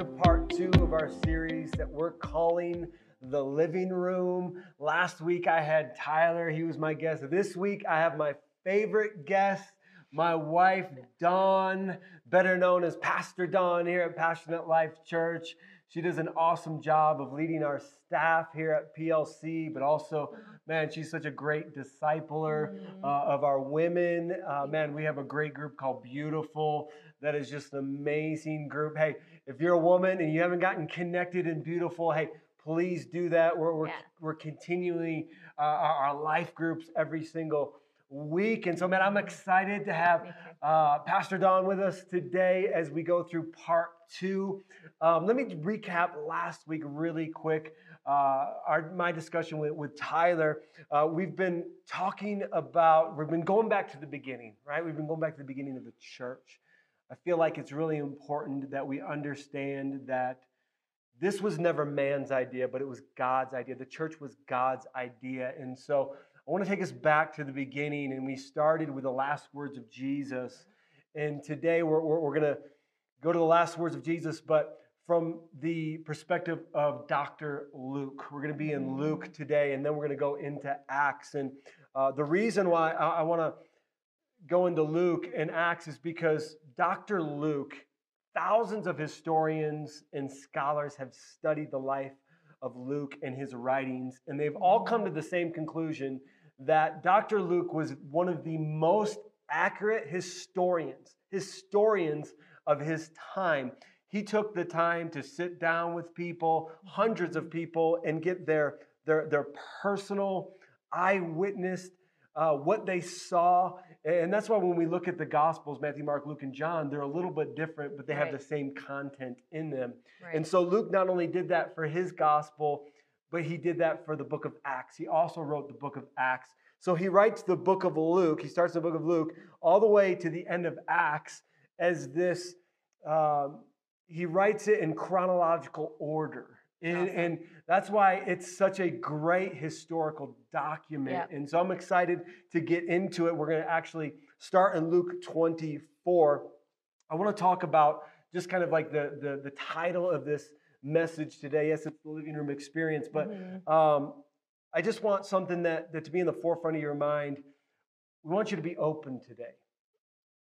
to part two of our series that we're calling The Living Room. Last week I had Tyler, he was my guest. This week I have my favorite guest, my wife, Dawn, better known as Pastor Dawn here at Passionate Life Church. She does an awesome job of leading our staff here at PLC, but also, man, she's such a great discipler uh, of our women. Uh, man, we have a great group called Beautiful that is just an amazing group. Hey, if you're a woman and you haven't gotten connected and beautiful, hey, please do that. We're, we're, Yeah. we're continuing uh, our, our life groups every single week. And so, man, I'm excited to have uh, Pastor Dawn with us today as we go through part two. Um, let me recap last week really quick. Uh, our, my discussion with, with Tyler, uh, we've been talking about, we've been going back to the beginning, right? We've been going back to the beginning of the church. I feel like it's really important that we understand that this was never man's idea, but it was God's idea. The church was God's idea. And so I want to take us back to the beginning, and we started with the last words of Jesus. And today we're, we're, we're going to go to the last words of Jesus, but from the perspective of Dr. Luke. We're going to be in Luke today, and then we're going to go into Acts. And uh, the reason why I, I want to go to Luke and Acts is because Dr. Luke, thousands of historians and scholars have studied the life of Luke and his writings, and they've all come to the same conclusion that Dr. Luke was one of the most accurate historians, historians of his time. He took the time to sit down with people, hundreds of people, and get their, their, their personal eyewitness, uh, what they saw. And that's why when we look at the Gospels, Matthew, Mark, Luke, and John, they're a little bit different, but they have the same content in them. Right. And so Luke not only did that for his gospel, but he did that for the book of Acts. He also wrote the book of Acts. So he writes the book of Luke, he starts the book of Luke all the way to the end of Acts as this, um, he writes it in chronological order. And, Awesome. and that's why it's such a great historical document. Yeah. And so I'm excited to get into it. We're going to actually start in Luke 24. I want to talk about just kind of like the, the, the title of this message today. Yes, it's the living room experience, but Mhm. um, I just want something that, that to be in the forefront of your mind. We want you to be open today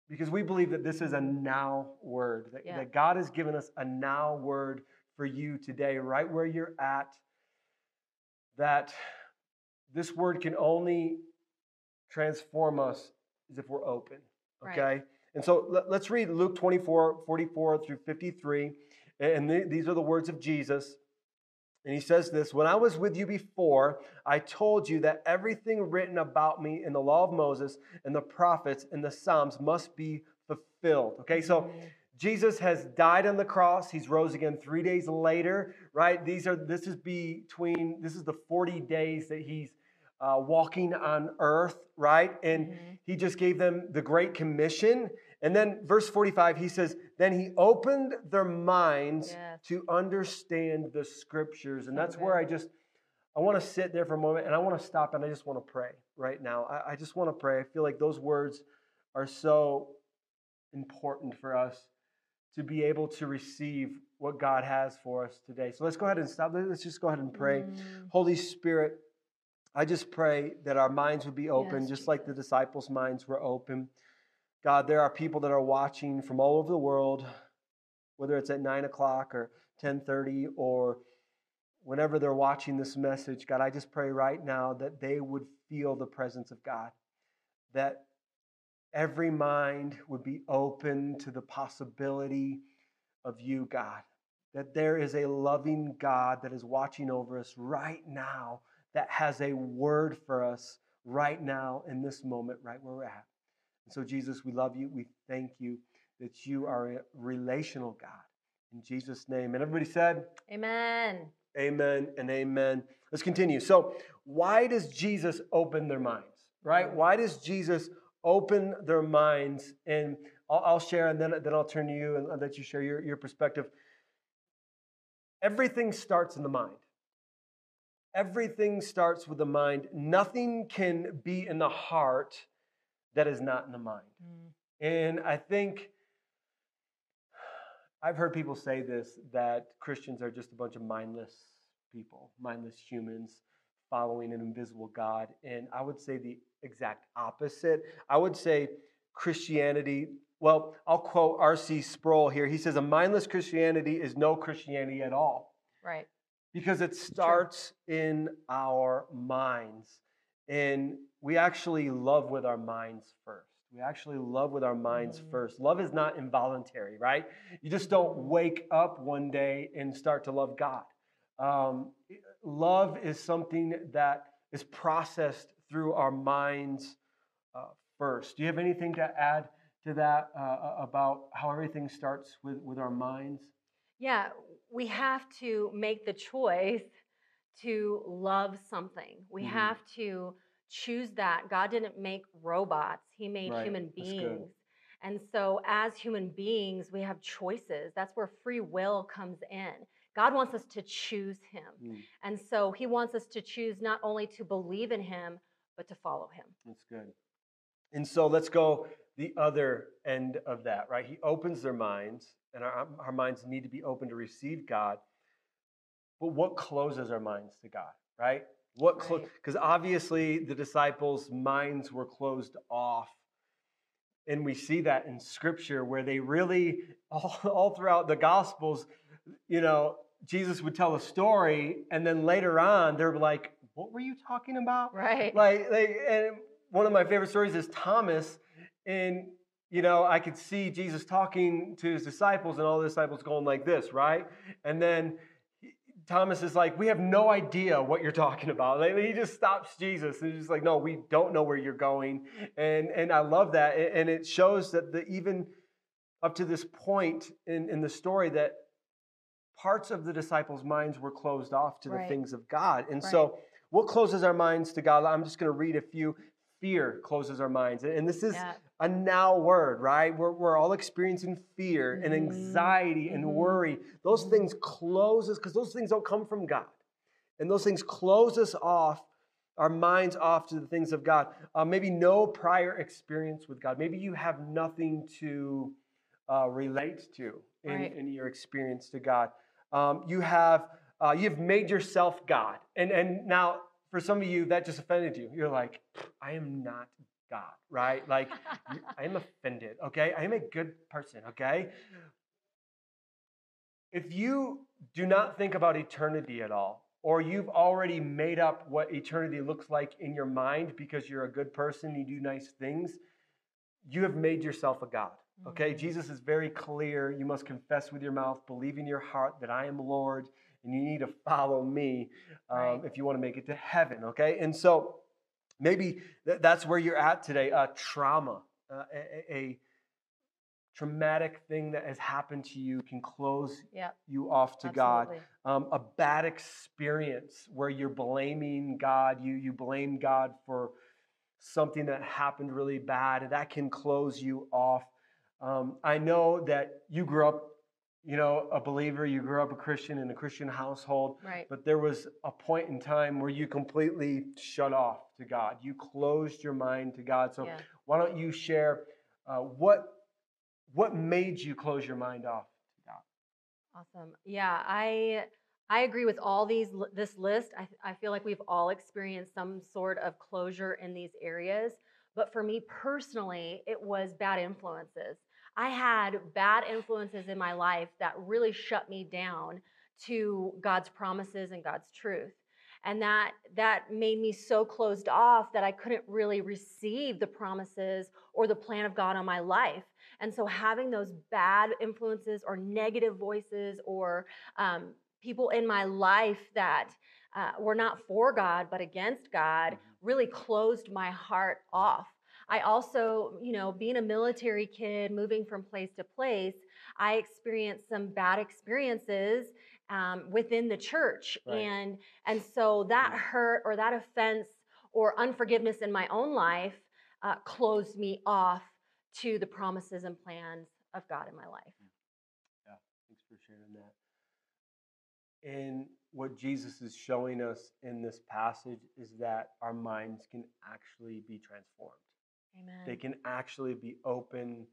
because we believe that this is a now word, that, Yeah. that God has given us a now word for you today, right where you're at. That this word can only transform us as if we're open, Right. okay? And so let, us read Luke 24, 44 through 53. And th- these are the words of Jesus. And he says this When I was with you before, I told you that everything written about me in the law of Moses and the prophets and the Psalms must be fulfilled. Okay, so Mhm. Jesus has died on the cross. He's rose again three days later, right? These are this is between this is the 40 days that he's uh, walking on earth, right? And Mhm. he just gave them the Great Commission. And then verse 45, he says, Then he opened their minds Yes. to understand the scriptures. And that's where. I just I want to sit there for a moment and I want to stop and I just want to pray right now. I, I just want to pray. I feel like those words are so important for us to be able to receive what God has for us today. So let's go ahead and stop. Let's just go ahead and pray. Mm. Holy Spirit, I just pray that our minds would be open, Yes, just like the disciples' minds were open. God, there are people that are watching from all over the world, whether it's at nine o'clock or ten thirty or whenever they're watching this message. God, I just pray right now that they would feel the presence of God, that every mind would be open to the possibility of you, God. That there is a loving God that is watching over us right now, that has a word for us right now in this moment, right where we're at. And so, Jesus, we love you. We thank you that you are a relational God. In Jesus' name. And everybody said, Amen. Amen and amen. Let's continue. So, why does Jesus open their minds? Right? Why does Jesus open their minds? And I'll, I'll share, and then, then I'll turn to you and let you share your, your perspective. Everything starts in the mind. Everything starts with the mind. Nothing can be in the heart that is not in the mind. Mm. And I think I've heard people say this that Christians are just a bunch of mindless people, mindless humans following an invisible God. And I would say the exact opposite. I would say Christianity, well, I'll quote R.C. Sproul here. He says, A mindless Christianity is no Christianity at all. Right. Because it starts in our minds. And we actually love with our minds first. We actually love with our minds Mm. first. Love is not involuntary, right? You just don't wake up one day and start to love God. Um, love is something that is processed through our minds uh, first. Do you have anything to add to that uh, about how everything starts with, with our minds? Yeah, we have to make the choice to love something. We Mhm. have to choose that. God didn't make robots, He made Right, human beings. And so, as human beings, we have choices. That's where free will comes in. God wants us to choose Him. Mm, And so, He wants us to choose not only to believe in Him, but to follow Him. that's good. And so let's go the other end of that, right? He opens their minds, and our, um, our minds need to be open to receive God. But what closes our minds to God, right? What Right. because obviously the disciples' minds were closed off. And we see that in scripture where they really, all, all throughout the gospels, you know, Jesus would tell a story, and then later on, they're like, What were you talking about? Right. Like, like, and one of my favorite stories is Thomas, and you know, I could see Jesus talking to his disciples, and all the disciples going like this, right? And then Thomas is like, "We have no idea what you're talking about." Like, he just stops Jesus, and he's just like, "No, we don't know where you're going." And and I love that, and and it shows that the even up to this point in in the story that parts of the disciples' minds were closed off to the things of God, and Right. so what closes our minds to God? I'm just going to read a few. Fear closes our minds. And this is Yeah. a now word, right? We're, we're all experiencing fear and Mhm. anxiety and Mhm. worry. Those things close us because those things don't come from God. And those things close us off, our minds off to the things of God. Uh, maybe no prior experience with God. Maybe you have nothing to uh, relate to in, Right. in your experience to God. Um, you have uh, you've made yourself God, and and now for some of you that just offended you. You're like, I am not God, right? Like I am offended. Okay, I am a good person. Okay. If you do not think about eternity at all, or you've already made up what eternity looks like in your mind because you're a good person, you do nice things, you have made yourself a God. Okay, Mhm. Jesus is very clear. You must confess with your mouth, believe in your heart that I am Lord, and you need to follow me um, Right. if you want to make it to heaven. Okay, and so maybe th- that's where you're at today. Uh, trauma, uh, a, a- traumatic thing that has happened to you can close Yeah. you off to God um, a bad experience where you're blaming God, you you blame God for something that happened really bad, that can close you off. Um, I know that you grew up, you know, a believer. You grew up a Christian in a Christian household, Right. but there was a point in time where you completely shut off to God. You closed your mind to God. So yeah. why don't you share uh, what what made you close your mind off to God? Awesome. Yeah, I I agree with all these this list. I I feel like we've all experienced some sort of closure in these areas, but for me personally, it was bad influences. I had bad influences in my life that really shut me down to God's promises and God's truth. And that that made me so closed off that I couldn't really receive the promises or the plan of God on my life. And so, having those bad influences or negative voices or um, people in my life that uh, were not for God but against God really closed my heart off. I also, you know, being a military kid, moving from place to place, I experienced some bad experiences um, within the church, Right. and and so that Mm. hurt or that offense or unforgiveness in my own life uh, closed me off to the promises and plans of God in my life. Yeah, thanks for sharing that. And what Jesus is showing us in this passage is that our minds can actually be transformed. Amen. They can actually be open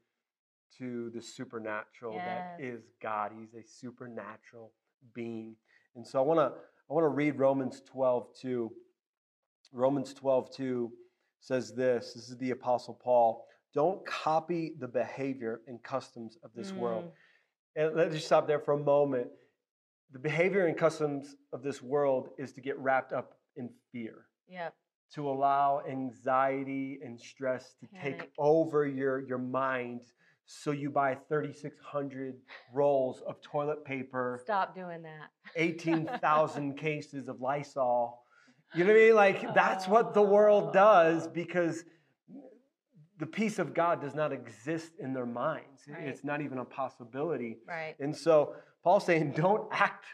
to the supernatural that Yes. is God. He's a supernatural being. And so I want to I want to read Romans 12 2. Romans 12 2 says this. This is the Apostle Paul. Don't copy the behavior and customs of this world. Mm, And let's just stop there for a moment. The behavior and customs of this world is to get wrapped up in fear, Yep. To allow anxiety and stress to take over your, your mind. So you buy 3,600 rolls of toilet paper, Stop doing that. 18,000 cases of Lysol. You know what I mean? Like, that's what the world does oh. because the peace of God does not exist in their minds. Right. It's not even a possibility. Right. And so Paul's saying, don't act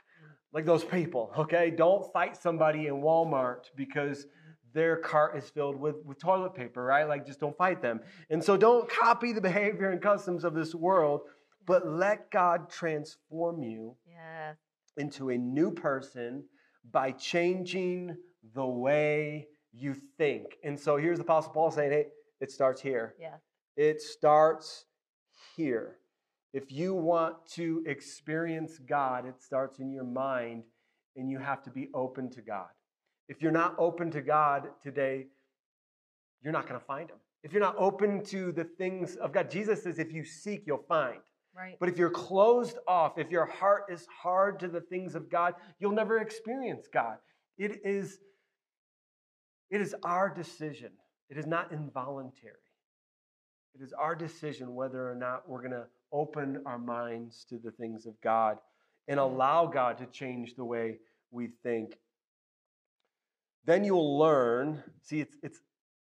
like those people, okay? Don't fight somebody in Walmart because their cart is filled with, with toilet paper, right? Like, just don't fight them. And so don't copy the behavior and customs of this world, but let God transform you Yes. into a new person by changing the way you think. And so here's the Apostle Paul saying, hey, it starts here. Yes. It starts here. If you want to experience God, it starts in your mind, and you have to be open to God. If you're not open to God today, you're not going to find Him. If you're not open to the things of God, Jesus says, if you seek, you'll find. Right. But if you're closed off, if your heart is hard to the things of God, you'll never experience God. It is, it is our decision. It is not involuntary. It is our decision whether or not we're going to open our minds to the things of God and mm. allow God to change the way we think. Then you'll learn. See, it's, it's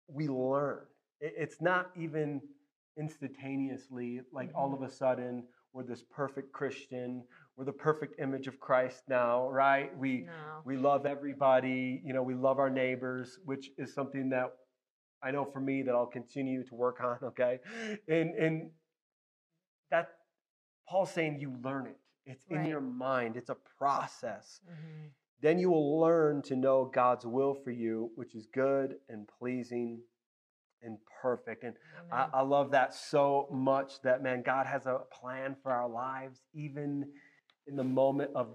we learn. It's not even instantaneously, like all of a sudden, we're this perfect Christian. We're the perfect image of Christ now, right? We No. we love everybody. You know, we love our neighbors, which is something that I know for me that I'll continue to work on. Okay, and and that Paul's saying you learn it. It's in your mind. It's a process. Mhm. Then you will learn to know God's will for you, which is good and pleasing and perfect. And I, I love that so much that, man, God has a plan for our lives, even in the moment of,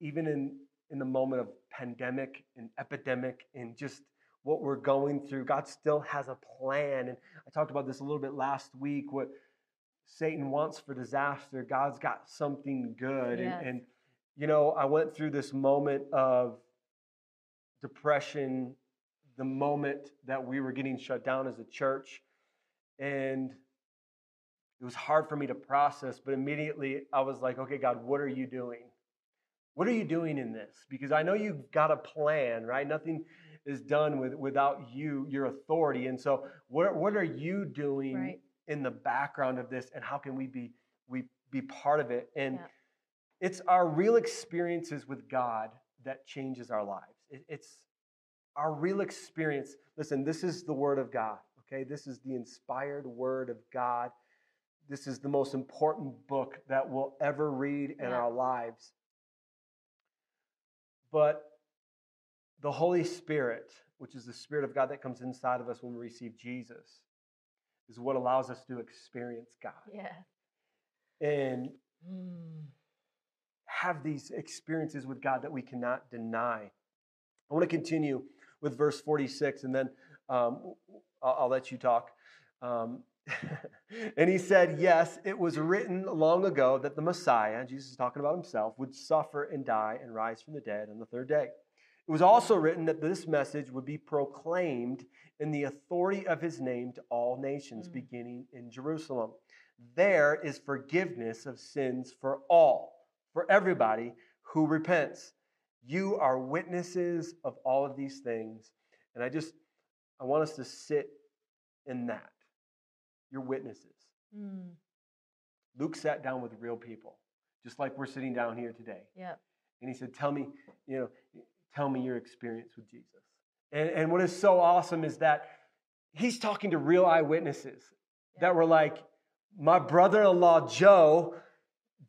even in, in the moment of pandemic and epidemic and just what we're going through. God still has a plan. And I talked about this a little bit last week. What Satan wants for disaster, God's got something good. Yes. And, and, you know, I went through this moment of depression the moment that we were getting shut down as a church. And it was hard for me to process, but immediately I was like, okay, God, what are you doing? What are you doing in this? Because I know you've got a plan, right? Nothing is done with, without you, your authority. And so, what, what are you doing Right. in the background of this, and how can we be we be part of it? And Yeah. It's our real experiences with God that changes our lives. It's our real experience. Listen, this is the Word of God, okay? This is the inspired Word of God. This is the most important book that we'll ever read in Yeah. our lives. But the Holy Spirit, which is the Spirit of God that comes inside of us when we receive Jesus, is what allows us to experience God Yeah. and Mm. Have these experiences with God that we cannot deny. I want to continue with verse 46, and then um, I'll, I'll let you talk. Um, and he said, Yes, it was written long ago that the Messiah, Jesus is talking about himself, would suffer and die and rise from the dead on the third day. It was also written that this message would be proclaimed in the authority of his name to all nations, Mm. beginning in Jerusalem. There is forgiveness of sins for all, for everybody who repents. You are witnesses of all of these things. And I just, I want us to sit in that. You're witnesses. Mm. Luke sat down with real people, just like we're sitting down here today. Yep. And he said, Tell me, you know, tell me your experience with Jesus. And, and what is so awesome is that he's talking to real eyewitnesses Yeah. that were like, My brother in law, Joe,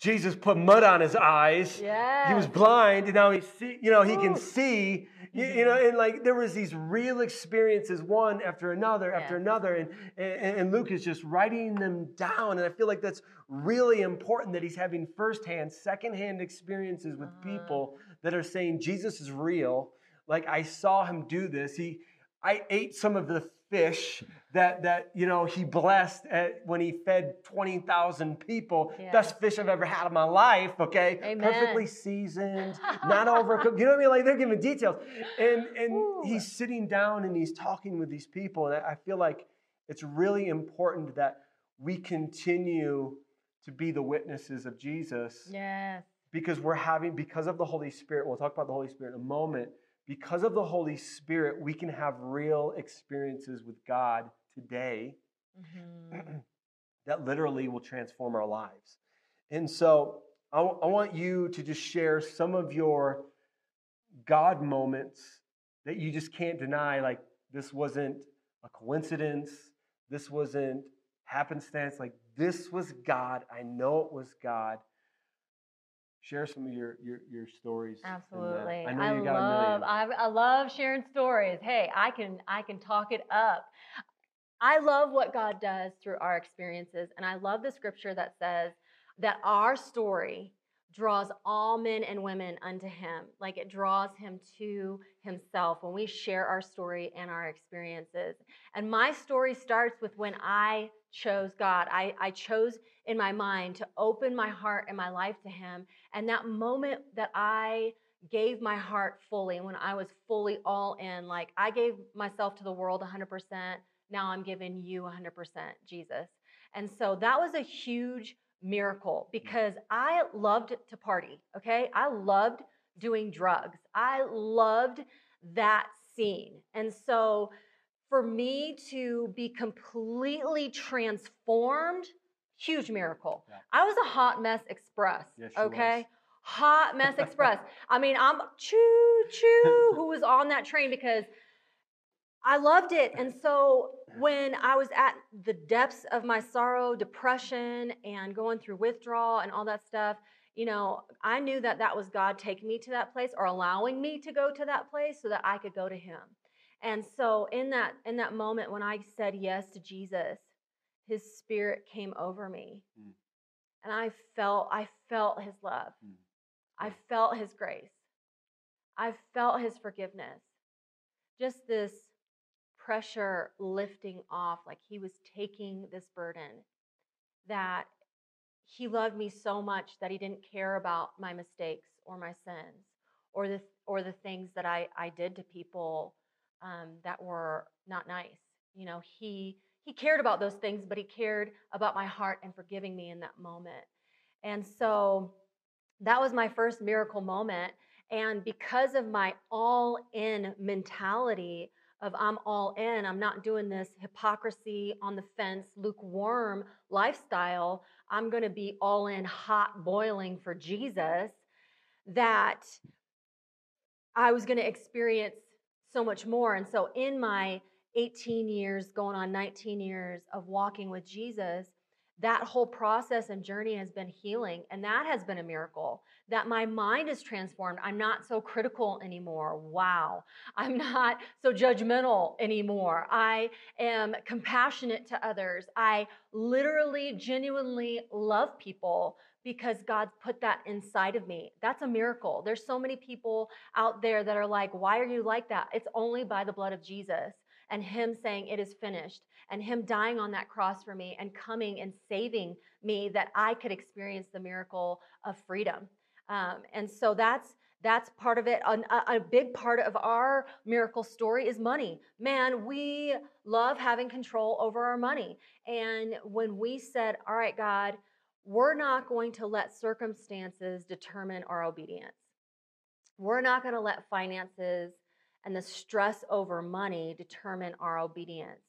Jesus put mud on his eyes. Yeah. He was blind, and now he see, you know, he can see. You, you know, and like there was these real experiences, one after another after Yeah. another, and, and and Luke is just writing them down, and I feel like that's really important that he's having firsthand, secondhand experiences with Uh-huh. people that are saying Jesus is real. Like I saw him do this. He, I ate some of the fish that that you know he blessed at, when he fed twenty thousand people. Yeah. Best fish I've ever had in my life. Okay, Amen. perfectly seasoned, not overcooked. You know what I mean? Like they're giving details, and and Ooh. he's sitting down and he's talking with these people, and I, I feel like it's really important that we continue to be the witnesses of Jesus Yes. because we're having because of the Holy Spirit. We'll talk about the Holy Spirit in a moment. Because of the Holy Spirit, we can have real experiences with God today Mhm. that literally will transform our lives. And so I, w- I want you to just share some of your God moments that you just can't deny. Like, this wasn't a coincidence, this wasn't happenstance. Like, this was God. I know it was God. Share some of your, your, your stories. Absolutely. I know you got love, a million. I, I love sharing stories. Hey, I can I can talk it up. I love what God does through our experiences, and I love the scripture that says that our story draws all men and women unto Him. Like it draws Him to Himself when we share our story and our experiences. And my story starts with when I chose God. I, I chose in my mind to open my heart and my life to Him. And that moment that I gave my heart fully, when I was fully all in, like I gave myself to the world 100%, now I'm giving you 100%, Jesus. And so that was a huge miracle mm. because I loved to party, okay? I loved doing drugs. I loved that scene. And so for me to be completely transformed, huge miracle. Yeah. I was a hot mess express, Yes, okay? was. Hot mess express. I mean, I'm choo choo who was on that train because I loved it. And so when I was at the depths of my sorrow, depression, and going through withdrawal and all that stuff, you know, I knew that that was God taking me to that place or allowing me to go to that place so that I could go to Him. And so in that in that moment when I said yes to Jesus, His Spirit came over me, Mm. and I felt I felt His love, Mm. I felt His grace, I felt His forgiveness. Just this pressure lifting off, like He was taking this burden that he loved me so much that he didn't care about my mistakes or my sins or the or the things that I, I did to people um, that were not nice. You know, he he cared about those things, but he cared about my heart and forgiving me in that moment. And so that was my first miracle moment. And because of my all in mentality of I'm all in, I'm not doing this hypocrisy on the fence, lukewarm lifestyle. I'm going to be all in, hot, boiling for Jesus, that I was going to experience so much more. And so, in my 18 years, going on 19 years of walking with Jesus, that whole process and journey has been healing. And that has been a miracle that my mind is transformed. I'm not so critical anymore. Wow. I'm not so judgmental anymore. I am compassionate to others. I literally, genuinely love people because God's put that inside of me. That's a miracle. There's so many people out there that are like, why are you like that? It's only by the blood of Jesus and Him saying, it is finished, and Him dying on that cross for me and coming and saving me that I could experience the miracle of freedom. Um, and so that's that's part of it. A, a big part of our miracle story is money. Man, we love having control over our money. And when we said, All right, God, we're not going to let circumstances determine our obedience, we're not going to let finances and the stress over money determine our obedience.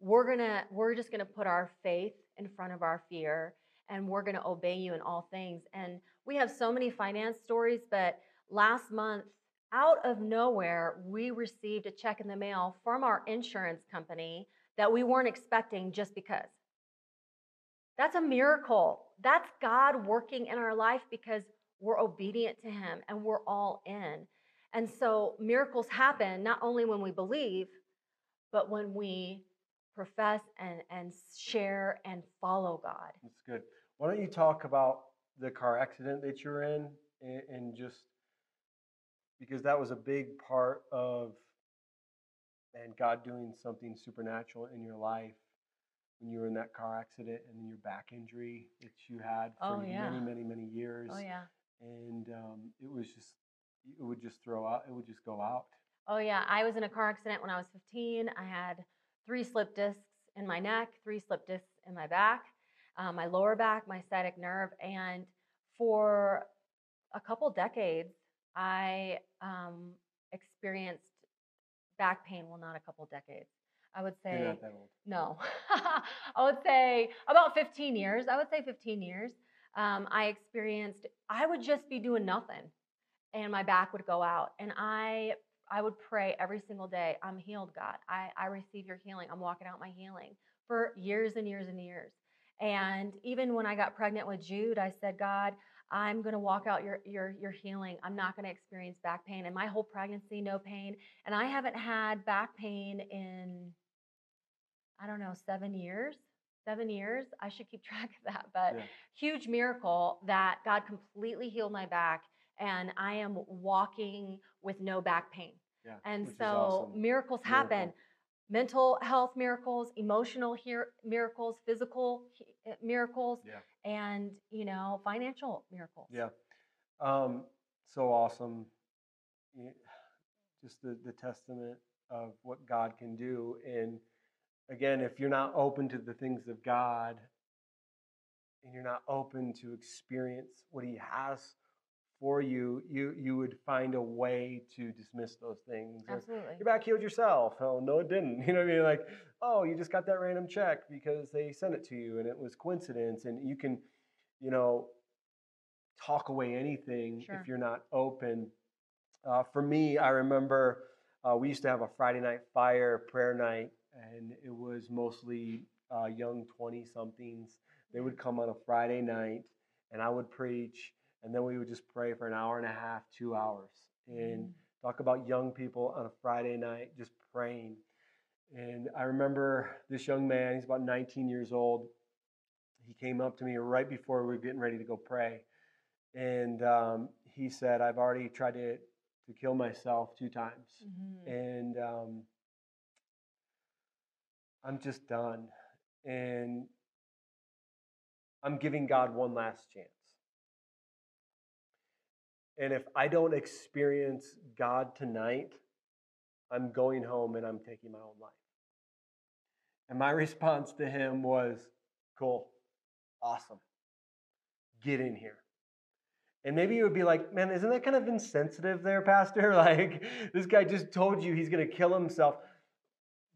We're to, we're just to put our faith in front of our fear and we're to obey you in all things. And we have so many finance stories, but last month, out of nowhere, we received a check in the mail from our insurance company that we weren't expecting just because. That's a miracle. That's God working in our life because we're obedient to Him and we're all in. And so miracles happen not only when we believe, but when we profess and, and share and follow God. That's good. Why don't you talk about the car accident that you're in and, and just because that was a big part of and God doing something supernatural in your life when you were in that car accident and then your back injury that you had for Oh, yeah. many, many, many years. Oh, yeah. And um, it was just, it would just throw out, it would just go out. Oh, yeah. I was in a car accident when I was 15. I had three slip discs in my neck, three slip discs in my back, uh, my lower back, my sciatic nerve. And for a couple decades, I um, experienced back pain. Well, not a couple decades. I would You're say, not that old. no, I would say about 15 years. I would say 15 years. Um, I experienced, I would just be doing nothing and my back would go out. And I, I would pray every single day, I'm healed, God. I, I receive your healing. I'm walking out my healing for years and years and years. And even when I got pregnant with Jude, I said, God, I'm going to walk out your, your, your healing. I'm not going to experience back pain. And my whole pregnancy, no pain. And I haven't had back pain in, I don't know, seven years. Seven years. I should keep track of that. But Yeah. huge miracle that God completely healed my back and I am walking with no back pain. Yeah. And so awesome. miracles Miracle. happen. Mental health miracles, emotional hear- miracles, physical he- uh, miracles, Yeah. and you know, financial miracles. Yeah. Um, so awesome. Just the, the testament of what God can do. And again, if you're not open to the things of God and you're not open to experience what He has for you, you you would find a way to dismiss those things. Absolutely. your back healed yourself. Oh, no, it didn't. You know what I mean? Like, oh, you just got that random check because they sent it to you and it was coincidence. And you can, you know, talk away anything Sure. if you're not open. Uh, for me, I remember uh, we used to have a Friday night fire prayer night, and it was mostly uh, young 20 somethings. They would come on a Friday night, and I would preach, and then we would just pray for an hour and a half, two hours. And Mm. talk about young people on a Friday night just praying. And I remember this young man, he's about 19 years old. He came up to me right before we were getting ready to go pray. And um, he said, I've already tried to, to kill myself two times. Mhm. And um, I'm just done. And I'm giving God one last chance. And if I don't experience God tonight, I'm going home and I'm taking my own life. And my response to him was, Cool, awesome, get in here. And maybe you would be like, Man, isn't that kind of insensitive there, Pastor? Like, this guy just told you he's going to kill himself.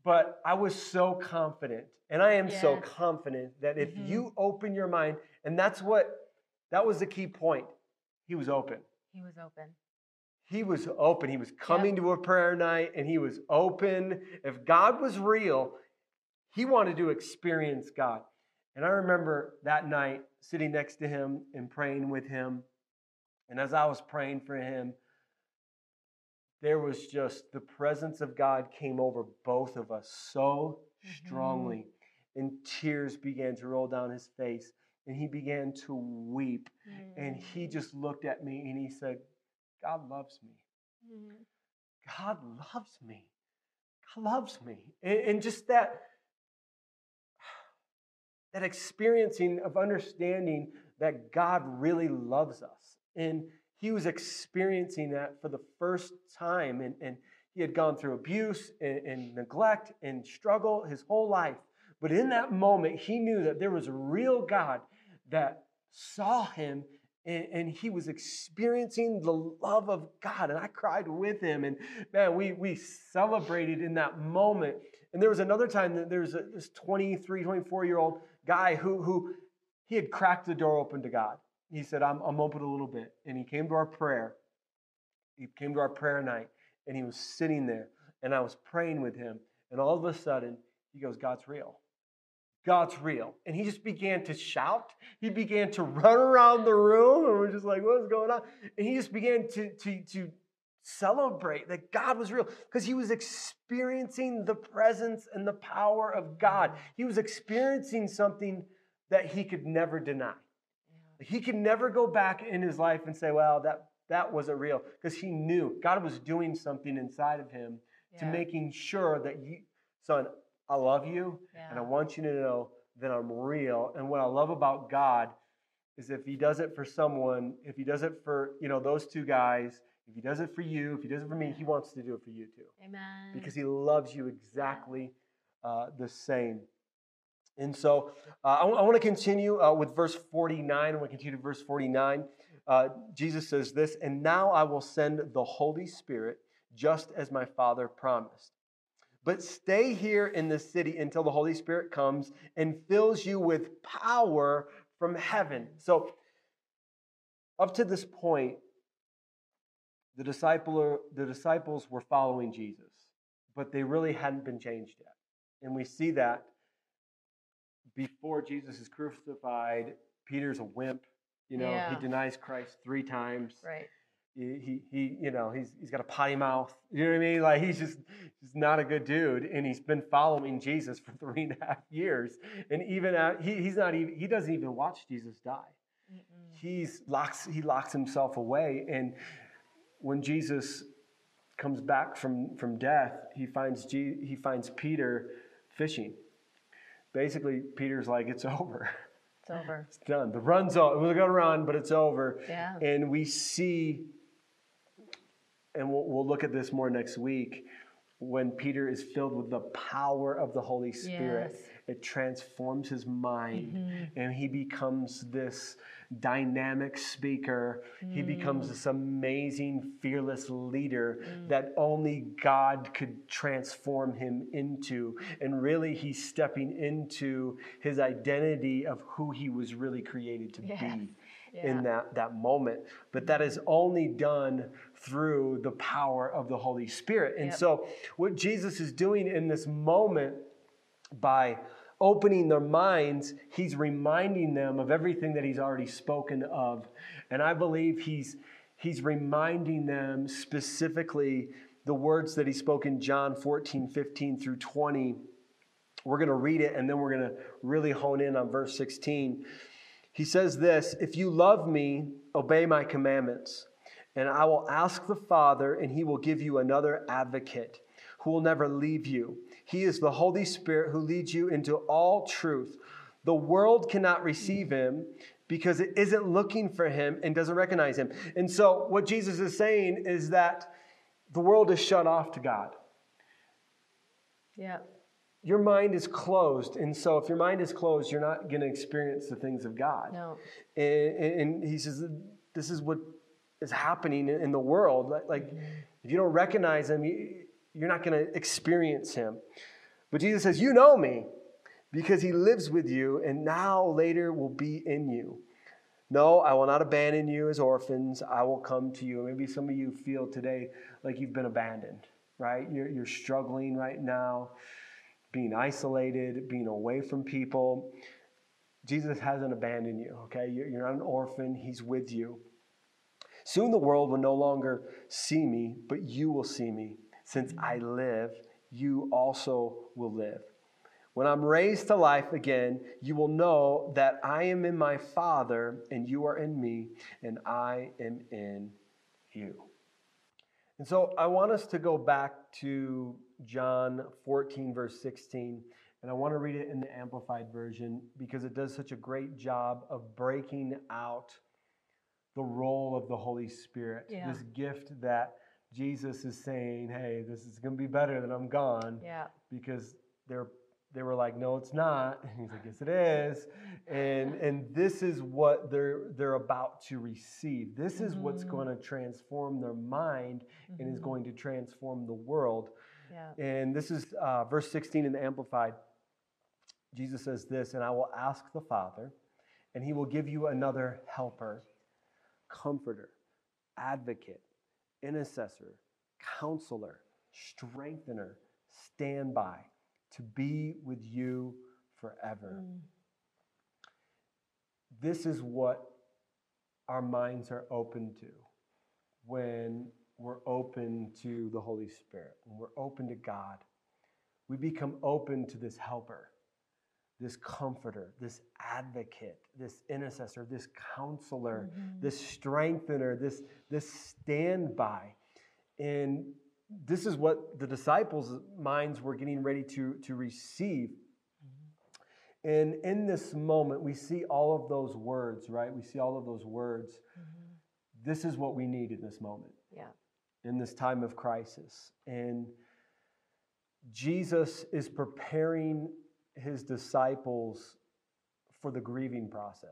But I was so confident, and I am so confident that if Mhm. you open your mind, and that's what, that was the key point. He was open. He was open. He was open. He was coming to a prayer night and he was open. If God was real, he wanted to experience God. And I remember that night sitting next to him and praying with him. And as I was praying for him, there was just the presence of God came over both of us so Mhm. strongly. And tears began to roll down his face. And he began to weep. And he Mm. just looked at me and he said, God loves me. Mhm. God loves me. God loves me. And, and just that, that experiencing of understanding that God really loves us. And he was experiencing that for the first time. And, and he had gone through abuse and, and neglect and struggle his whole life. But in that moment, he knew that there was a real God that saw him and, he was experiencing the love of God. And I cried with him. And man, we, we celebrated in that moment. And there was another time that there was this 23, 24 year old guy who, who he had cracked the door open to God. He said, I'm, I'm open a little bit. And he came to our prayer. He came to our prayer night and he was sitting there. And I was praying with him. And all of a sudden, he goes, God's real. God's real. And he just began to shout. He began to run around the room, and we're just like, what's going on? And he just began to, to, to celebrate that God was real because he was experiencing the presence and the power of God. He was experiencing something that he could never deny. He could never go back in his life and say, well, that, that wasn't real because he knew God was doing something inside of him to making sure that you, son, I love you and I want you to know that I'm real. And what I love about God is if he does it for someone, if he does it for, you know, those two guys, if he does it for you, if he does it for me, he wants to do it for you too Amen. because he loves you exactly uh, the same. And so uh, I, want to continue uh, with verse 49. I want to continue to verse 49. Uh, Jesus says this, and now I will send the Holy Spirit just as my Father promised. But stay here in the city until the Holy Spirit comes and fills you with power from heaven. So, up to this point, the, disciple, the disciples were following Jesus, but they really hadn't been changed yet. And we see that before Jesus is crucified, Peter's a wimp. You know, Yeah. he denies Christ three times. right. He, he, you know, he's, he's got a potty mouth. You know what I mean? Like he's just, just not a good dude. And he's been following Jesus for three and a half years. And even at, he, he's not even, he doesn't even watch Jesus die. Mm-mm. He's locks, he locks himself away. And when Jesus comes back from, from death, he finds, he finds Peter fishing. Basically, Peter's like, it's over. It's over. It's done. The run's over. We're going to run, but it's over. Yeah. And we see, and we'll, we'll look at this more next week, when Peter is filled with the power of the Holy Spirit, Yes. it transforms his mind Mhm. and he becomes this dynamic speaker. He becomes Mm. this amazing, fearless leader that only God could transform him into. And really, he's stepping into his identity of who he was really created to Yes. be Yeah. in that, that moment. But that is only done through the power of the Holy Spirit. And Yep. so, what Jesus is doing in this moment by opening their minds, he's reminding them of everything that he's already spoken of. And I believe he's he's reminding them specifically the words that he spoke in John 14, 15 through 20. We're going to read it and then we're going to really hone in on verse 16. He says this If you love me, obey my commandments, and I will ask the Father, and he will give you another advocate who will never leave you. He is the Holy Spirit who leads you into all truth. The world cannot receive him because it isn't looking for him and doesn't recognize him. And so, what Jesus is saying is that the world is shut off to God Yeah. Your mind is closed. And so, if your mind is closed, you're not going to experience the things of God. No. And, and- he says, This is what is happening in the world. Like, if you don't recognize him, you, you're not going to experience him. But Jesus says, You know me because he lives with you and now later will be in you. No, I will not abandon you as orphans. I will come to you. Maybe some of you feel today like you've been abandoned, right? You're, you're struggling right now, being isolated, being away from people. Jesus hasn't abandoned you, okay? You're, not an orphan, He's with you. Soon the world will no longer see me, but you will see me. Since I live, you also will live. When I'm raised to life again, you will know that I am in my Father, and you are in me, and I am in you. And so I want us to go back to John 14, verse 16, and I want to read it in the Amplified Version because it does such a great job of breaking out the role of the Holy Spirit, Yeah. this gift that Jesus is saying, hey, this is going to be better than I'm gone Yeah. because they're they were like, no, it's not. And he's like, yes, it is. And and this is what they're they're about to receive. This is what's Mhm. going to transform their mind and is Mhm. going to transform the world. Yeah. And this is uh, verse 16 in the Amplified. Jesus says this, and I will ask the Father, and he will give you another helper, comforter, advocate, intercessor, counselor, strengthener, standby to be with you forever. Mm. This is what our minds are open to when we're open to the Holy Spirit, when we're open to God. We become open to this helper, this comforter, this advocate, this intercessor, this counselor, Mhm. this strengthener, this, this standby. And this is what the disciples' minds were getting ready to, to receive. And in this moment, we see all of those words, right? We see all of those words. Mhm. This is what we need in this moment, Yeah. In this time of crisis. And Jesus is preparing his disciples for the grieving process.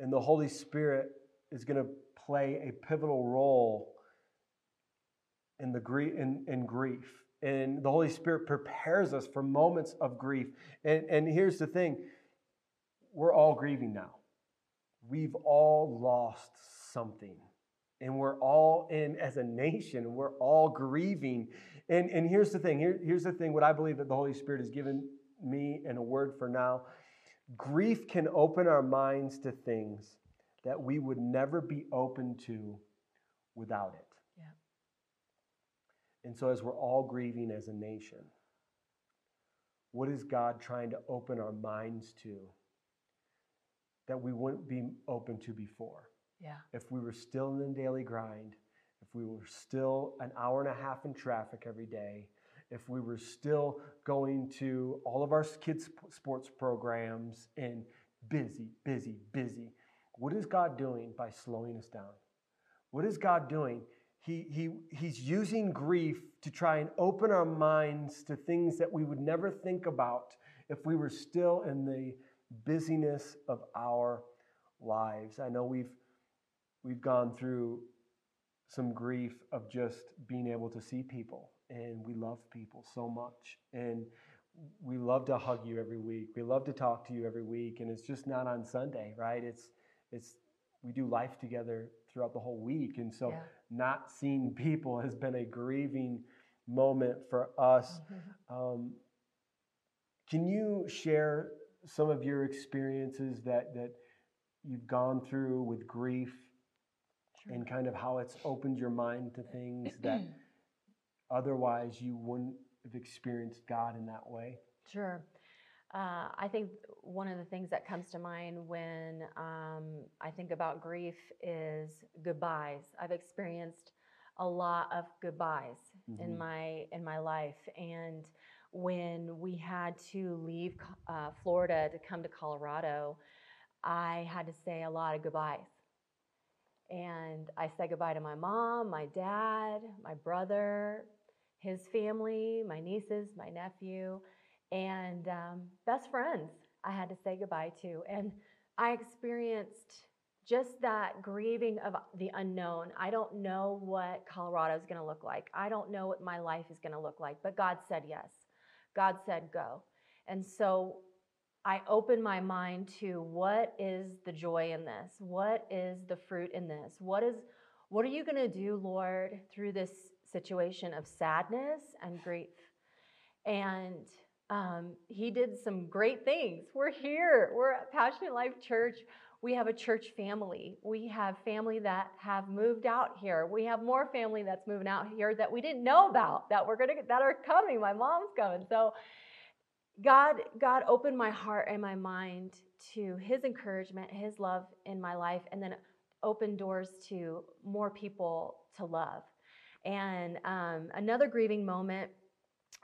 And the Holy Spirit is going to play a pivotal role in the grie- in, in grief. And the Holy Spirit prepares us for moments of grief. And, and here's the thing we're all grieving now. We've all lost something. And we're all in, as a nation, we're all grieving. And, and here's the thing here, here's the thing what I believe that the Holy Spirit has given me and a word for now. Grief can open our minds to things that we would never be open to without it. Yeah. And so, as we're all grieving as a nation, what is God trying to open our minds to that we wouldn't be open to before? Yeah. If we were still in the daily grind, if we were still an hour and a half in traffic every day, if we were still going to all of our kids' sports programs and busy, busy, busy, what is God doing by slowing us down? What is God doing? He, he, he's using grief to try and open our minds to things that we would never think about if we were still in the busyness of our lives. I know we've, we've gone through some grief of just being able to see people, and we love people so much. And we love to hug you every week. We love to talk to you every week, and it's just not on Sunday, right? It's it's we do life together throughout the whole week, and so Yeah. not seeing people has been a grieving moment for us. Mhm. Um, can you share some of your experiences that that you've gone through with grief Sure. and kind of how it's opened your mind to things that otherwise you wouldn't have experienced God in that way? Sure. Uh, I think one of the things that comes to mind when um, I think about grief is goodbyes. I've experienced a lot of goodbyes in Mhm. my in my life, and when we had to leave uh, Florida to come to Colorado, I had to say a lot of goodbyes. And I said goodbye to my mom, my dad, my brother, his family, my nieces, my nephew, and um, best friends I had to say goodbye to. And I experienced just that grieving of the unknown. I don't know what Colorado is going to look like. I don't know what my life is going to look like, but God said yes. God said go. And so I open my mind to what is the joy in this? What is the fruit in this? What is what are you going to do, Lord, through this situation of sadness and grief? And um, he did some great things. We're here. We're at Passionate Life Church. We have a church family. We have family that have moved out here. We have more family that's moving out here that we didn't know about that we're gonna that are coming. My mom's coming. So God, God opened my heart and my mind to His encouragement, His love in my life, and then opened doors to more people to love. And um, another grieving moment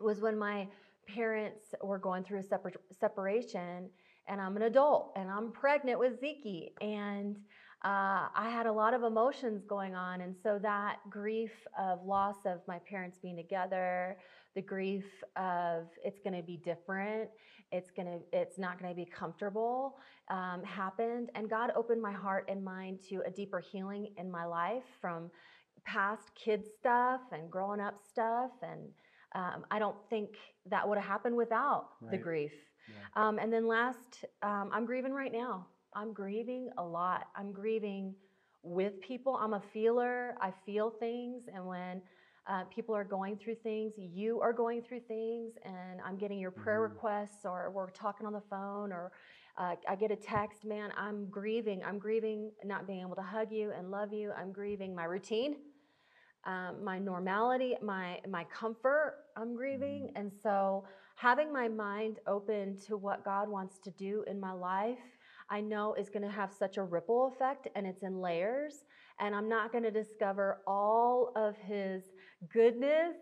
was when my parents were going through a separ- separation, and I'm an adult, and I'm pregnant with Zeke, and uh, I had a lot of emotions going on, and so that grief of loss of my parents being together, the grief of it's going to be different, it's going to, it's not going to be comfortable, um, happened, and God opened my heart and mind to a deeper healing in my life from past kid stuff and growing up stuff, and um, I don't think that would have happened without the grief. Yeah. Um, and then last, um, I'm grieving right now. I'm grieving a lot. I'm grieving with people. I'm a feeler. I feel things, and when Uh, people are going through things. You are going through things, and I'm getting your prayer Mhm. requests, or we're talking on the phone, or uh, I get a text. Man, I'm grieving. I'm grieving not being able to hug you and love you. I'm grieving my routine, um, my normality, my my comfort. I'm grieving, and so having my mind open to what God wants to do in my life, I know is going to have such a ripple effect, and it's in layers and I'm not going to discover all of his goodness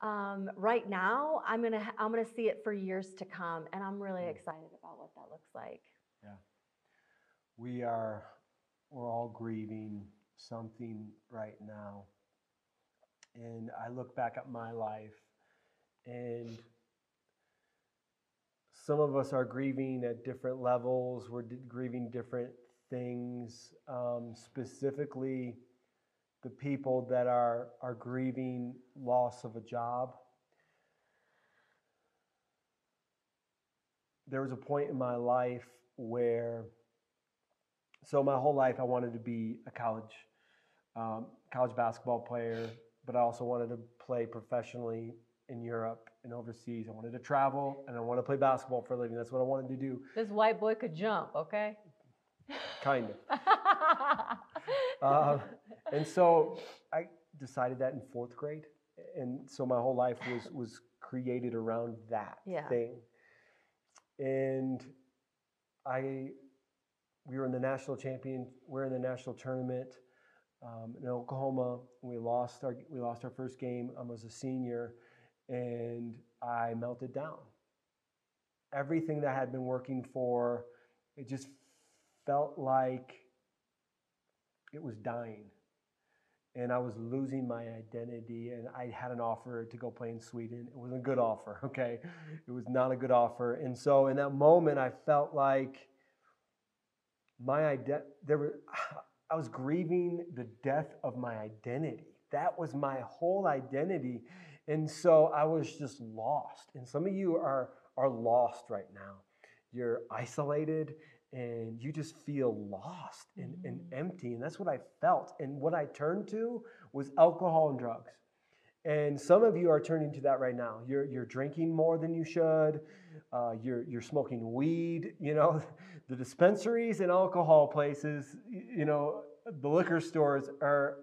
um, right now. I'm gonna I'm gonna see it for years to come, and I'm really Mm. excited about what that looks like. Yeah, we are, we're all grieving something right now. And I look back at my life, and some of us are grieving at different levels. We're grieving different things. Um, specifically, the people that are, are grieving loss of a job. There was a point in my life where so my whole life I wanted to be a college um, college basketball player, but I also wanted to play professionally in Europe and overseas. I wanted to travel and I wanted to play basketball for a living. That's what I wanted to do, This white boy could jump, okay? kind of. Uh, and so I decided that in fourth grade, and so my whole life was was created around that Yeah. thing. And I, we were in the national champion. We're in the national tournament um, in Oklahoma. We lost our we lost our first game. I was a senior, and I melted down. Everything that I had been working for, it just felt like it was dying and I was losing my identity. And I had an offer to go play in Sweden. It was a good offer, okay? It was not a good offer. And so in that moment, I felt like my ident there were I was grieving the death of my identity. That was my whole identity. And so I was just lost. And some of you are are lost right now. You're isolated and you just feel lost and, and Mhm. empty. And that's what I felt. And what I turned to was alcohol and drugs. And some of you are turning to that right now. You're, you're drinking more than you should. Uh, you're, you're smoking weed. You know, the dispensaries and alcohol places, you know, the liquor stores are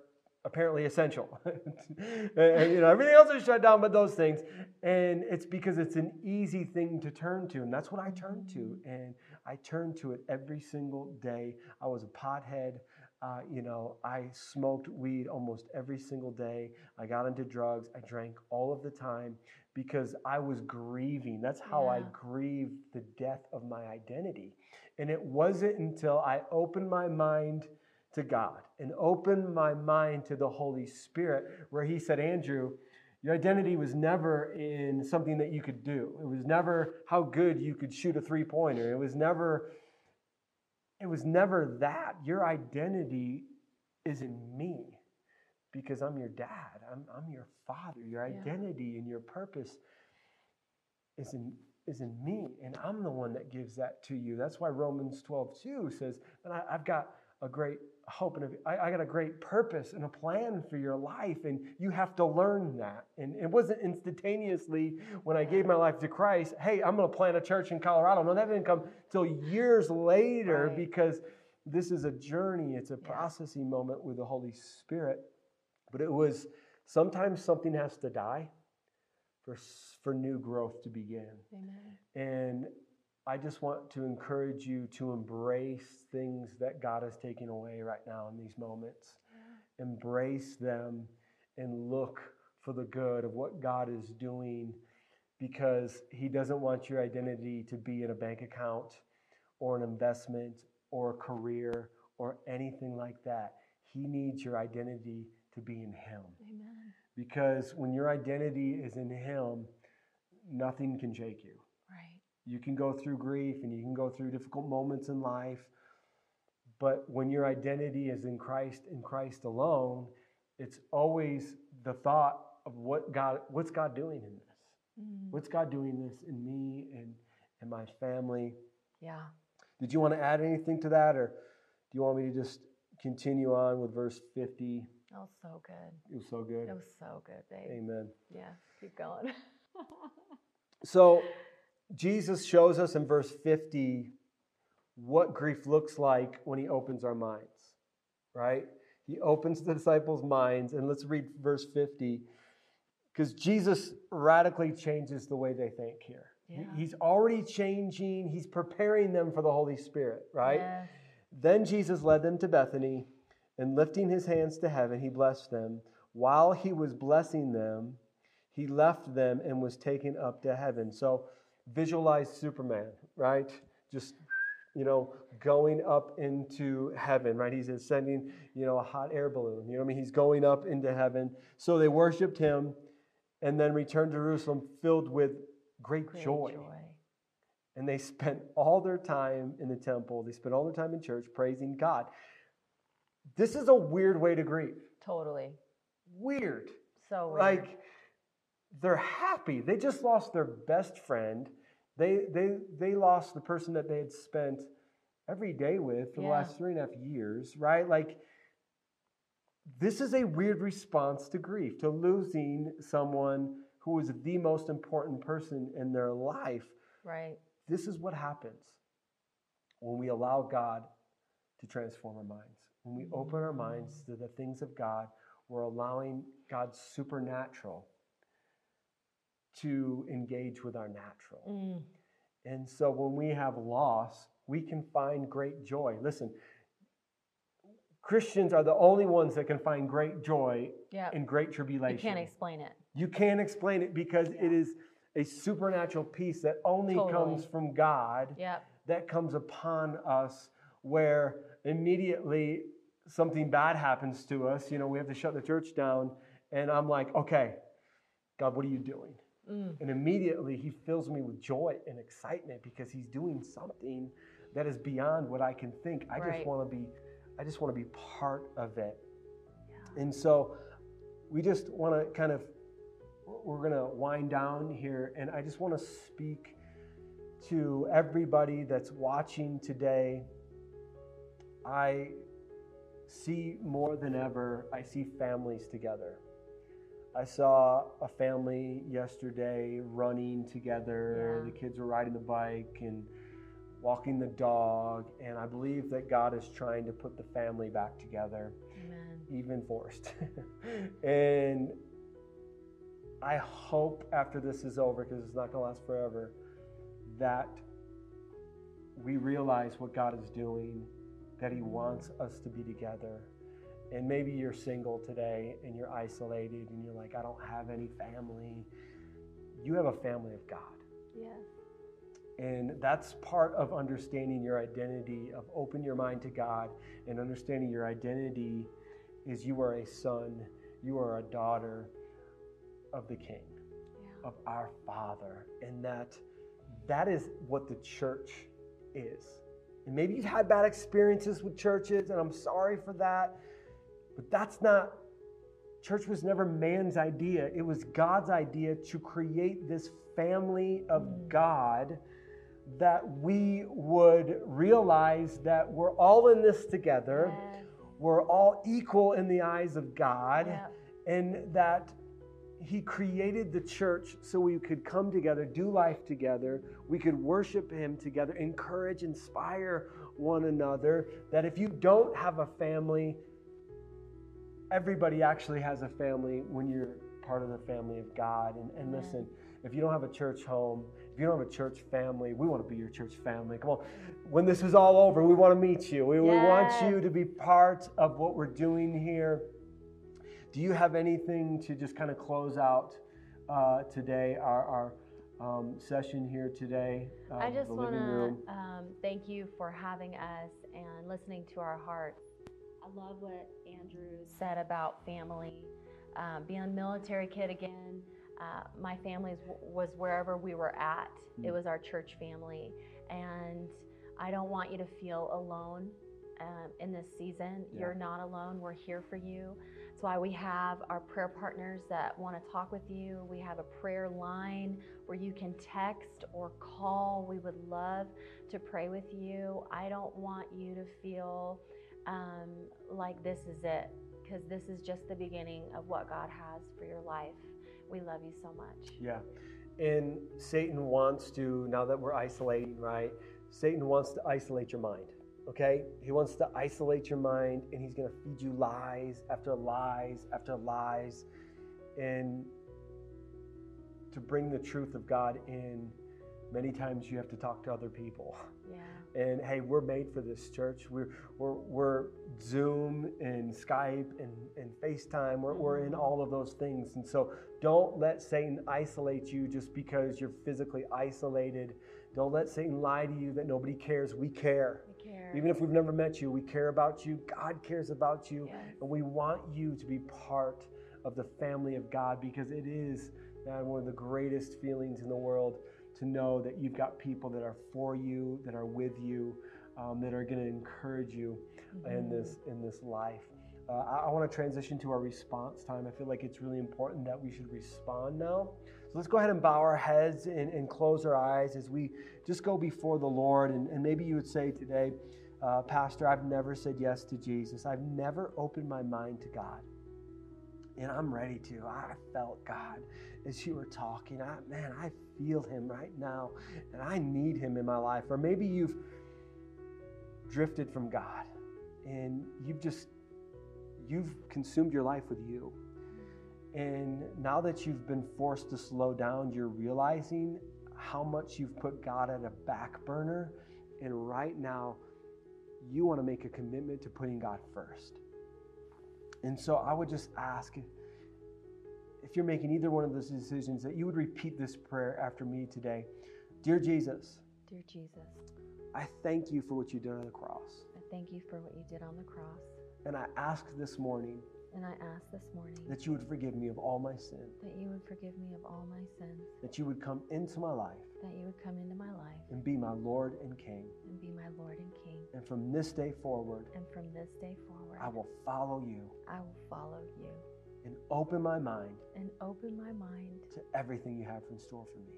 apparently essential. and, you know, everything else is shut down but those things. And it's because it's an easy thing to turn to. And that's what I turned to. And I turned to it every single day. I was a pothead. Uh, you know, I smoked weed almost every single day. I got into drugs. I drank all of the time because I was grieving. That's how I grieved the death of my identity. And it wasn't until I opened my mind to God and opened my mind to the Holy Spirit where He said, Andrew, your identity was never in something that you could do. It was never how good you could shoot a three pointer. It was never it was never that. Your identity is in me because I'm your dad. I'm, I'm your father. Your Yeah. identity and your purpose is in is in me. And I'm the one that gives that to you. That's why Romans 12, 2 says, and I, I've got a great hope and I, I got a great purpose and a plan for your life. And you have to learn that. And it wasn't instantaneously when I gave my life to Christ, hey, I'm going to plant a church in Colorado. No, that didn't come till years later Right. because this is a journey. It's a processing moment with the Holy Spirit. But it was sometimes something has to die for, for new growth to begin. Amen. And I just want to encourage you to embrace things that God is taking away right now in these moments. Embrace them and look for the good of what God is doing because He doesn't want your identity to be in a bank account or an investment or a career or anything like that. He needs your identity to be in Him Amen. because when your identity is in Him, nothing can shake you. You can go through grief and you can go through difficult moments in life. But when your identity is in Christ, in Christ alone, it's always the thought of what God, what's God doing in this? Mm. What's God doing this in me and, and my family? Yeah. Did you want to add anything to that, or do you want me to just continue on with verse 50? That was so good. It was so good. It was so good, babe. Amen. Yeah, keep going. So Jesus shows us in verse 50 what grief looks like when he opens our minds, right? He opens the disciples' minds, and let's read verse 50 because Jesus radically changes the way they think here. Yeah. He's already changing, he's preparing them for the Holy Spirit, right? Yes. Then Jesus led them to Bethany, and lifting his hands to heaven, he blessed them. While he was blessing them, he left them and was taken up to heaven. So visualize Superman, right? Just, you know, going up into heaven, right? He's ascending, you know, a hot air balloon. You know what I mean? He's going up into heaven. So they worshiped him and then returned to Jerusalem filled with great, Great joy joy. and they spent all their time in the temple. They spent all their time in church praising God. This is a weird way to grieve. Totally. Weird. So weird. Like they're happy. They just lost their best friend. They they they lost the person that they had spent every day with for the last three and a half years, right? Like this is a weird response to grief, to losing someone who was the most important person in their life right. this is what happens when we allow God to transform our minds. When we open our minds mm. to the things of God, we're allowing God's supernatural to engage with our natural. Mm. And so when we have loss, we can find great joy. Listen, Christians are the only ones that can find great joy Yeah. in great tribulation. You can't explain it. You can't explain it because it is a supernatural peace that only Totally. comes from God Yep. that comes upon us where immediately something bad happens to us. You know, we have to shut the church down, and I'm like, okay, God, what are you doing? Mm. And immediately he fills me with joy and excitement because he's doing something that is beyond what I can think. I just want to be, I just want to be part of it. And so we just want to kind of, we're going to wind down here. And I just want to speak to everybody that's watching today. I see more than ever, I see families together. I saw a family yesterday running together. Yeah. The kids were riding the bike and walking the dog. And I believe that God is trying to put the family back together Amen. even forced. and I hope after this is over, because it's not going to last forever, that we realize what God is doing, that He wants us to be together. And maybe you're single today and you're isolated and you're like, I don't have any family. You have a family of God. Yes. And that's part of understanding your identity, of open your mind to God and understanding your identity is you are a son, you are a daughter of the King, Yeah. of our Father. And that that is what the church is. And maybe you've had bad experiences with churches, and I'm sorry for that. But that's not Church was never man's idea, it was God's idea to create this family of Mm. God that we would realize that we're all in this together. Yes. We're all equal in the eyes of God, Yep. and that He created the church so we could come together, do life together, we could worship Him together, encourage, inspire one another. That if you don't have a family, everybody actually has a family when you're part of the family of God. And, and listen, if you don't have a church home, if you don't have a church family, we want to be your church family. Come on. When this is all over, we want to meet you. We, we want you to be part of what we're doing here. Do you have anything to just kind of close out uh, today, our, our um, session here today? uh, I just want to um, thank you for having us and listening to our hearts. I love what Andrew said about family. Um, being a military kid again, uh, my family was wherever we were at. It Mm. was our church family. And I don't want you to feel alone um, in this season. Yeah. You're not alone. We're here for you. That's why we have our prayer partners that want to talk with you. We have a prayer line where you can text or call. We would love to pray with you. I don't want you to feel um, like this is it. because this is just the beginning of what God has for your life. We love you so much. Yeah. And Satan wants to, now that we're isolating, right? Satan wants to isolate your mind, okay? He wants to isolate your mind and he's going to feed you lies after lies after lies. And to bring the truth of God in, many times you have to talk to other people. And hey, we're made for this church. We're, we're, we're Zoom and Skype and, and FaceTime. We're, we're in all of those things. And so don't let Satan isolate you just because you're physically isolated. Don't let Satan lie to you that nobody cares. We care. We care. Even if we've never met you, we care about you. God cares about you. Yes. And we want you to be part of the family of God because it is, man, one of the greatest feelings in the world to know that you've got people that are for you, that are with you, um, that are going to encourage you in this in this life. Uh, I, I want to transition to our response time. I feel like it's really important that we should respond now. So let's go ahead and bow our heads and, and close our eyes as we just go before the Lord. And, and maybe you would say today, uh, Pastor, I've never said yes to Jesus. I've never opened my mind to God and I'm ready to. I felt God as you were talking. I, man, I feel Him right now, and I need Him in my life. Or maybe you've drifted from God, and you've just you've consumed your life with you. And now that you've been forced to slow down, you're realizing how much you've put God at a back burner. And right now, you want to make a commitment to putting God first. And so I would just ask if you're making either one of those decisions that you would repeat this prayer after me today. Dear Jesus, Dear Jesus, I thank you for what you did on the cross. I thank you for what you did on the cross. And I ask this morning And I ask this morning that you would forgive me of all my sin, that you would forgive me of all my sins, that you would come into my life that you would come into my life and be my Lord and King. and be my Lord and King. And from this day forward, And from this day forward, I will follow you I will follow you and open my mind and open my mind to everything you have in store for me.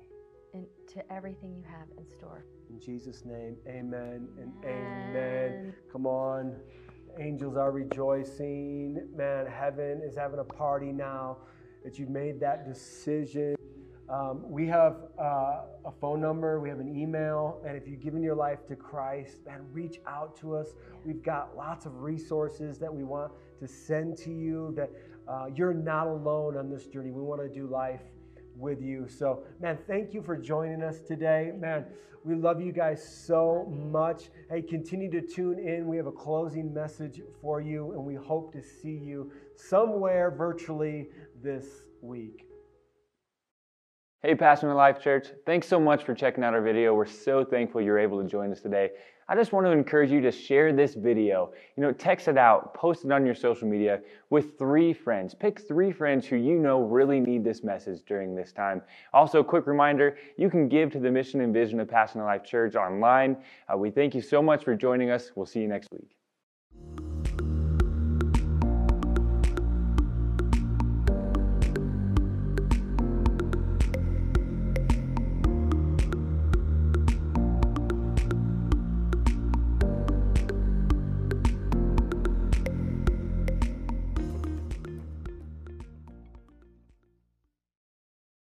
and to everything you have in store. In Jesus' name, amen and amen. Amen. Come on. Angels are rejoicing. Man, heaven is having a party now that you've made that decision. Um, we have uh, a phone number, we have an email, and if you've given your life to Christ, man, reach out to us. We've got lots of resources that we want to send to you. That uh, you're not alone on this journey. We want to do life with you. So, man, thank you for joining us today. Man, we love you guys so much. Hey, continue to tune in. We have a closing message for you, and we hope to see you somewhere virtually this week. Hey, Passionate Life Church, thanks so much for checking out our video. We're so thankful you're able to join us today. I just want to encourage you to share this video. You know, text it out, post it on your social media with three friends. Pick three friends who you know really need this message during this time. Also, a quick reminder you can give to the mission and vision of Passionate Life Church online. Uh, we thank you so much for joining us. We'll see you next week.